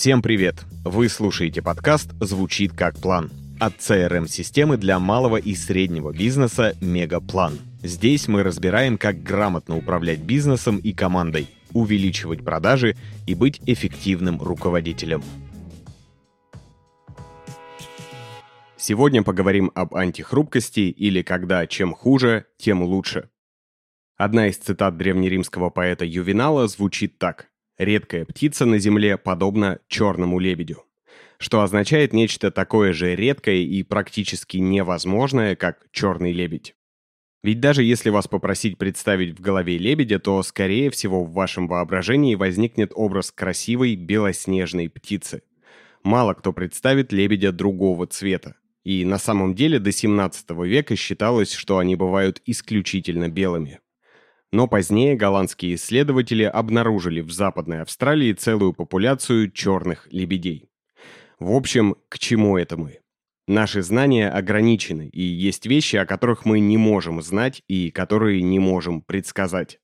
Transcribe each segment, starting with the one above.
Всем привет! Вы слушаете подкаст «Звучит как план» от CRM-системы для малого и среднего бизнеса «Мегаплан». Здесь мы разбираем, как грамотно управлять бизнесом и командой, увеличивать продажи и быть эффективным руководителем. Сегодня поговорим об антихрупкости или когда чем хуже, тем лучше. Одна из цитат древнеримского поэта Ювенала звучит так. «Редкая птица на земле подобна черному лебедю», что означает нечто такое же редкое и практически невозможное, как черный лебедь. Ведь даже если вас попросить представить в голове лебедя, то, скорее всего, в вашем воображении возникнет образ красивой белоснежной птицы. Мало кто представит лебедя другого цвета. И на самом деле до 17 века считалось, что они бывают исключительно белыми. Но позднее голландские исследователи обнаружили в Западной Австралии целую популяцию черных лебедей. В общем, к чему это мы? Наши знания ограничены, и есть вещи, о которых мы не можем знать и которые не можем предсказать.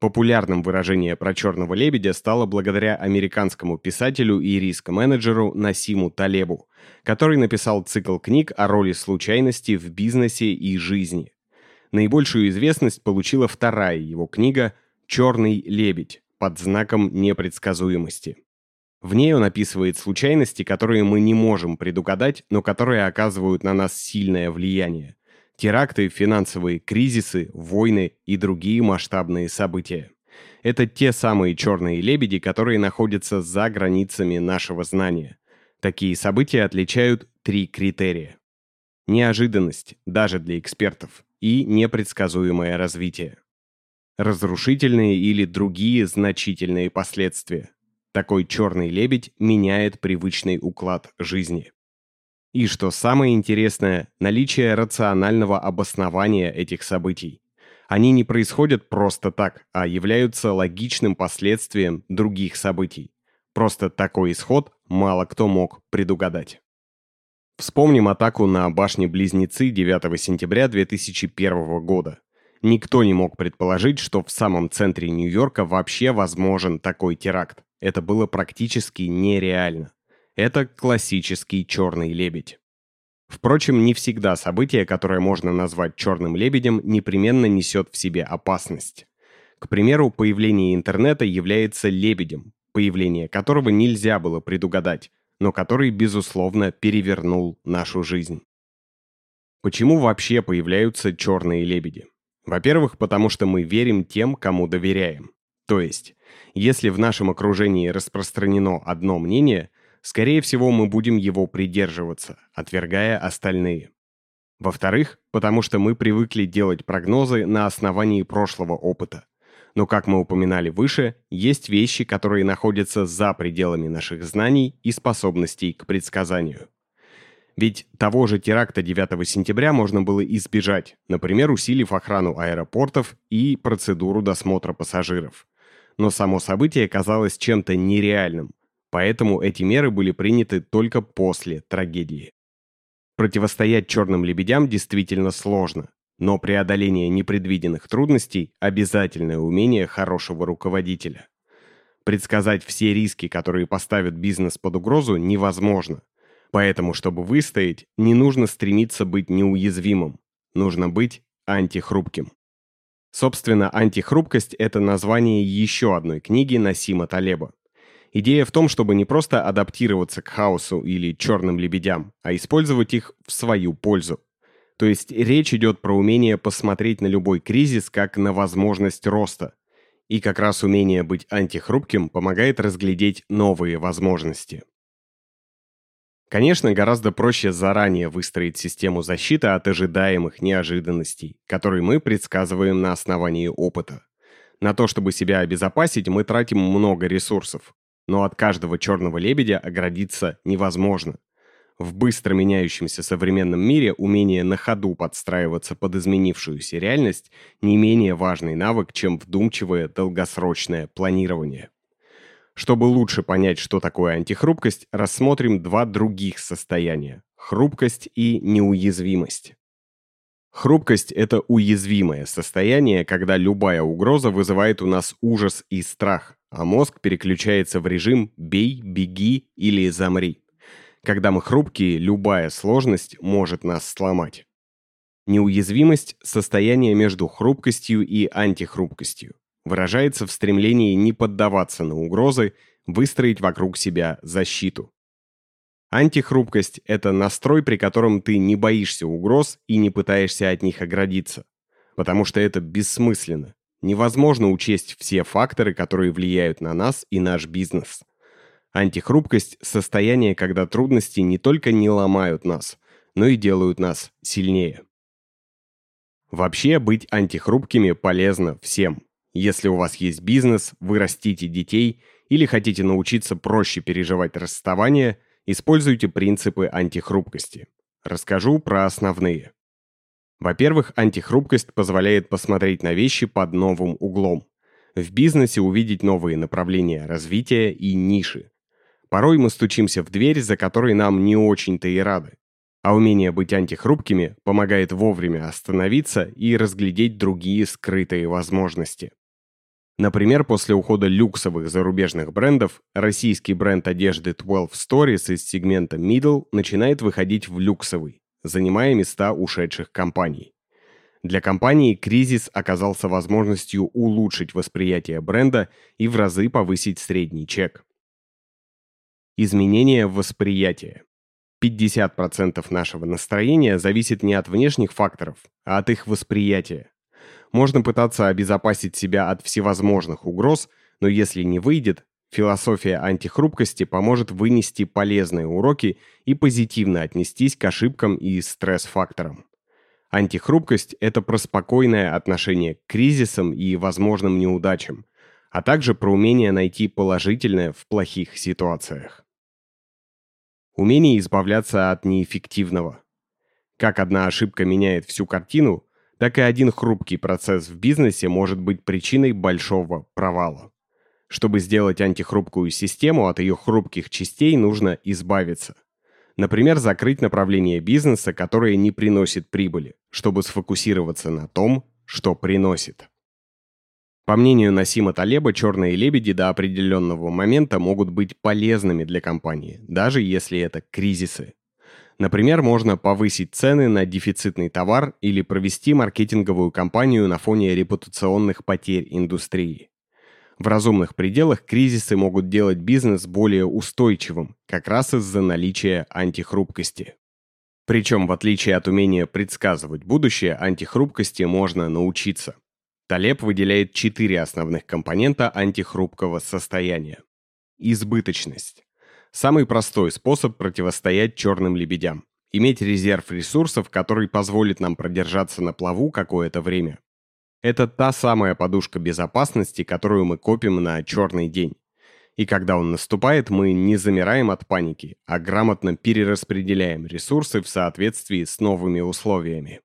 Популярным выражение про черного лебедя стало благодаря американскому писателю и риск-менеджеру Насиму Талебу, который написал цикл книг о роли случайности в бизнесе и жизни. Наибольшую известность получила вторая его книга «Черный лебедь» под знаком непредсказуемости. В ней он описывает случайности, которые мы не можем предугадать, но которые оказывают на нас сильное влияние. Теракты, финансовые кризисы, войны и другие масштабные события. Это те самые черные лебеди, которые находятся за границами нашего знания. Такие события отличают три критерия. Неожиданность, даже для экспертов, и непредсказуемое развитие. Разрушительные или другие значительные последствия. Такой черный лебедь меняет привычный уклад жизни. И что самое интересное, наличие рационального обоснования этих событий. Они не происходят просто так, а являются логичным последствием других событий. Просто такой исход мало кто мог предугадать. Вспомним атаку на башни-близнецы 9 сентября 2001 года. Никто не мог предположить, что в самом центре Нью-Йорка вообще возможен такой теракт. Это было практически нереально. Это классический черный лебедь. Впрочем, не всегда событие, которое можно назвать черным лебедем, непременно несет в себе опасность. К примеру, появление интернета является лебедем, появление которого нельзя было предугадать, но который, безусловно, перевернул нашу жизнь. Почему вообще появляются черные лебеди? Во-первых, потому что мы верим тем, кому доверяем. То есть, если в нашем окружении распространено одно мнение, скорее всего, мы будем его придерживаться, отвергая остальные. Во-вторых, потому что мы привыкли делать прогнозы на основании прошлого опыта. Но, как мы упоминали выше, есть вещи, которые находятся за пределами наших знаний и способностей к предсказанию. Ведь того же теракта 9 сентября можно было избежать, например, усилив охрану аэропортов и процедуру досмотра пассажиров. Но само событие казалось чем-то нереальным, поэтому эти меры были приняты только после трагедии. Противостоять черным лебедям действительно сложно, но преодоление непредвиденных трудностей – обязательное умение хорошего руководителя. Предсказать все риски, которые поставят бизнес под угрозу, невозможно. Поэтому, чтобы выстоять, не нужно стремиться быть неуязвимым. Нужно быть антихрупким. Собственно, антихрупкость – это название еще одной книги Насима Талеба. Идея в том, чтобы не просто адаптироваться к хаосу или черным лебедям, а использовать их в свою пользу. То есть речь идет про умение посмотреть на любой кризис как на возможность роста. И как раз умение быть антихрупким помогает разглядеть новые возможности. Конечно, гораздо проще заранее выстроить систему защиты от ожидаемых неожиданностей, которые мы предсказываем на основании опыта. На то, чтобы себя обезопасить, мы тратим много ресурсов, но от каждого черного лебедя оградиться невозможно. В быстро меняющемся современном мире умение на ходу подстраиваться под изменившуюся реальность не менее важный навык, чем вдумчивое долгосрочное планирование. Чтобы лучше понять, что такое антихрупкость, рассмотрим два других состояния – хрупкость и неуязвимость. Хрупкость – это уязвимое состояние, когда любая угроза вызывает у нас ужас и страх, а мозг переключается в режим «бей», «беги» или «замри». Когда мы хрупкие, любая сложность может нас сломать. Неуязвимость – состояние между хрупкостью и антихрупкостью. Выражается в стремлении не поддаваться на угрозы, выстроить вокруг себя защиту. Антихрупкость – это настрой, при котором ты не боишься угроз и не пытаешься от них оградиться. Потому что это бессмысленно. Невозможно учесть все факторы, которые влияют на нас и наш бизнес. Антихрупкость – состояние, когда трудности не только не ломают нас, но и делают нас сильнее. Вообще, быть антихрупкими полезно всем. Если у вас есть бизнес, вы растите детей или хотите научиться проще переживать расставание, используйте принципы антихрупкости. Расскажу про основные. Во-первых, антихрупкость позволяет посмотреть на вещи под новым углом. В бизнесе увидеть новые направления развития и ниши. Порой мы стучимся в дверь, за которой нам не очень-то и рады. А умение быть антихрупкими помогает вовремя остановиться и разглядеть другие скрытые возможности. Например, после ухода люксовых зарубежных брендов, российский бренд одежды 12 Stories из сегмента Middle начинает выходить в люксовый, занимая места ушедших компаний. Для компании кризис оказался возможностью улучшить восприятие бренда и в разы повысить средний чек. Изменение восприятия. 50% нашего настроения зависит не от внешних факторов, а от их восприятия. Можно пытаться обезопасить себя от всевозможных угроз, но если не выйдет, философия антихрупкости поможет вынести полезные уроки и позитивно отнестись к ошибкам и стресс-факторам. Антихрупкость – это про спокойное отношение к кризисам и возможным неудачам, а также про умение найти положительное в плохих ситуациях. Умение избавляться от неэффективного. Как одна ошибка меняет всю картину, так и один хрупкий процесс в бизнесе может быть причиной большого провала. Чтобы сделать антихрупкую систему, от ее хрупких частей нужно избавиться. Например, закрыть направление бизнеса, которое не приносит прибыли, чтобы сфокусироваться на том, что приносит. По мнению Насима Талеба, черные лебеди до определенного момента могут быть полезными для компании, даже если это кризисы. Например, можно повысить цены на дефицитный товар или провести маркетинговую кампанию на фоне репутационных потерь индустрии. В разумных пределах кризисы могут делать бизнес более устойчивым, как раз из-за наличия антихрупкости. Причем, в отличие от умения предсказывать будущее, антихрупкости можно научиться. Талеб выделяет четыре основных компонента антихрупкого состояния. Избыточность. Самый простой способ противостоять черным лебедям. Иметь резерв ресурсов, который позволит нам продержаться на плаву какое-то время. Это та самая подушка безопасности, которую мы копим на черный день. И когда он наступает, мы не замираем от паники, а грамотно перераспределяем ресурсы в соответствии с новыми условиями.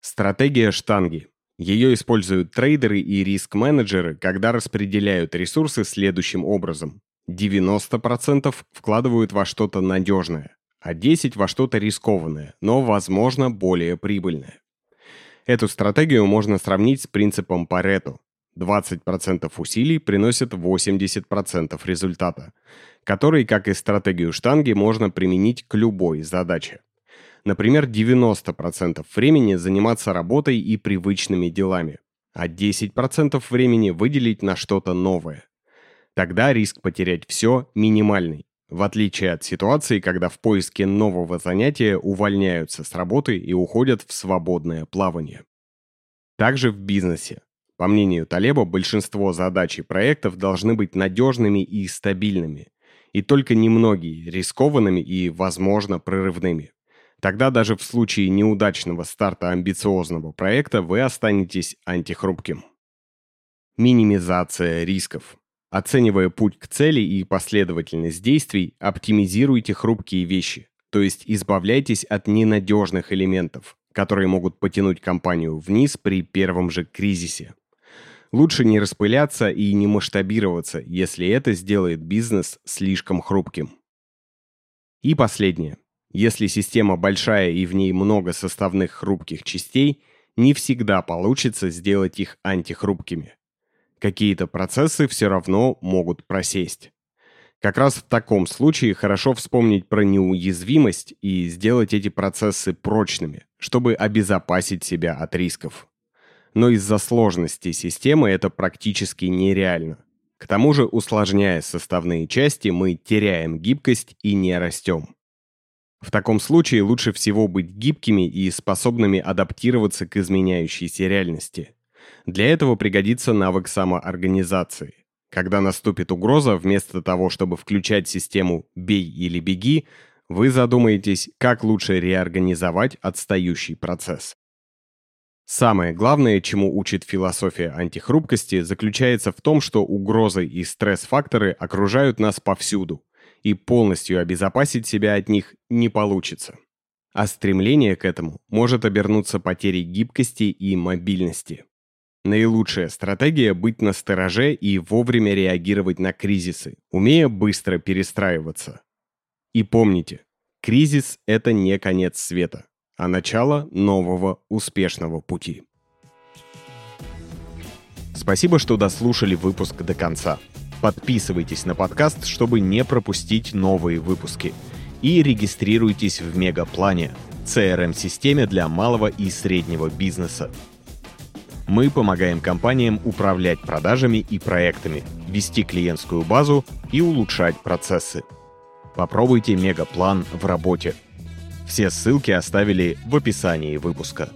Стратегия штанги. Ее используют трейдеры и риск-менеджеры, когда распределяют ресурсы следующим образом. 90% вкладывают во что-то надежное, а 10% во что-то рискованное, но, возможно, более прибыльное. Эту стратегию можно сравнить с принципом Парето. 20% усилий приносят 80% результата, который, как и стратегию штанги, можно применить к любой задаче. Например, 90% времени заниматься работой и привычными делами, а 10% времени выделить на что-то новое. Тогда риск потерять все минимальный, в отличие от ситуации, когда в поиске нового занятия увольняются с работы и уходят в свободное плавание. Также в бизнесе. По мнению Талеба, большинство задач и проектов должны быть надежными и стабильными, и только немногие рискованными и, возможно, прорывными. Тогда даже в случае неудачного старта амбициозного проекта вы останетесь антихрупким. Минимизация рисков. Оценивая путь к цели и последовательность действий, оптимизируйте хрупкие вещи, то есть избавляйтесь от ненадежных элементов, которые могут потянуть компанию вниз при первом же кризисе. Лучше не распыляться и не масштабироваться, если это сделает бизнес слишком хрупким. И последнее. Если система большая и в ней много составных хрупких частей, не всегда получится сделать их антихрупкими. Какие-то процессы все равно могут просесть. Как раз в таком случае хорошо вспомнить про неуязвимость и сделать эти процессы прочными, чтобы обезопасить себя от рисков. Но из-за сложности системы это практически нереально. К тому же, усложняя составные части, мы теряем гибкость и не растем. В таком случае лучше всего быть гибкими и способными адаптироваться к изменяющейся реальности. Для этого пригодится навык самоорганизации. Когда наступит угроза, вместо того, чтобы включать систему «бей или беги», вы задумаетесь, как лучше реорганизовать отстающий процесс. Самое главное, чему учит философия антихрупкости, заключается в том, что угрозы и стресс-факторы окружают нас повсюду, и полностью обезопасить себя от них не получится. А стремление к этому может обернуться потерей гибкости и мобильности. Наилучшая стратегия – быть настороже и вовремя реагировать на кризисы, умея быстро перестраиваться. И помните, кризис – это не конец света, а начало нового успешного пути. Спасибо, что дослушали выпуск до конца. Подписывайтесь на подкаст, чтобы не пропустить новые выпуски. И регистрируйтесь в Мегаплане – CRM-системе для малого и среднего бизнеса. Мы помогаем компаниям управлять продажами и проектами, вести клиентскую базу и улучшать процессы. Попробуйте мегаплан в работе. Все ссылки оставили в описании выпуска.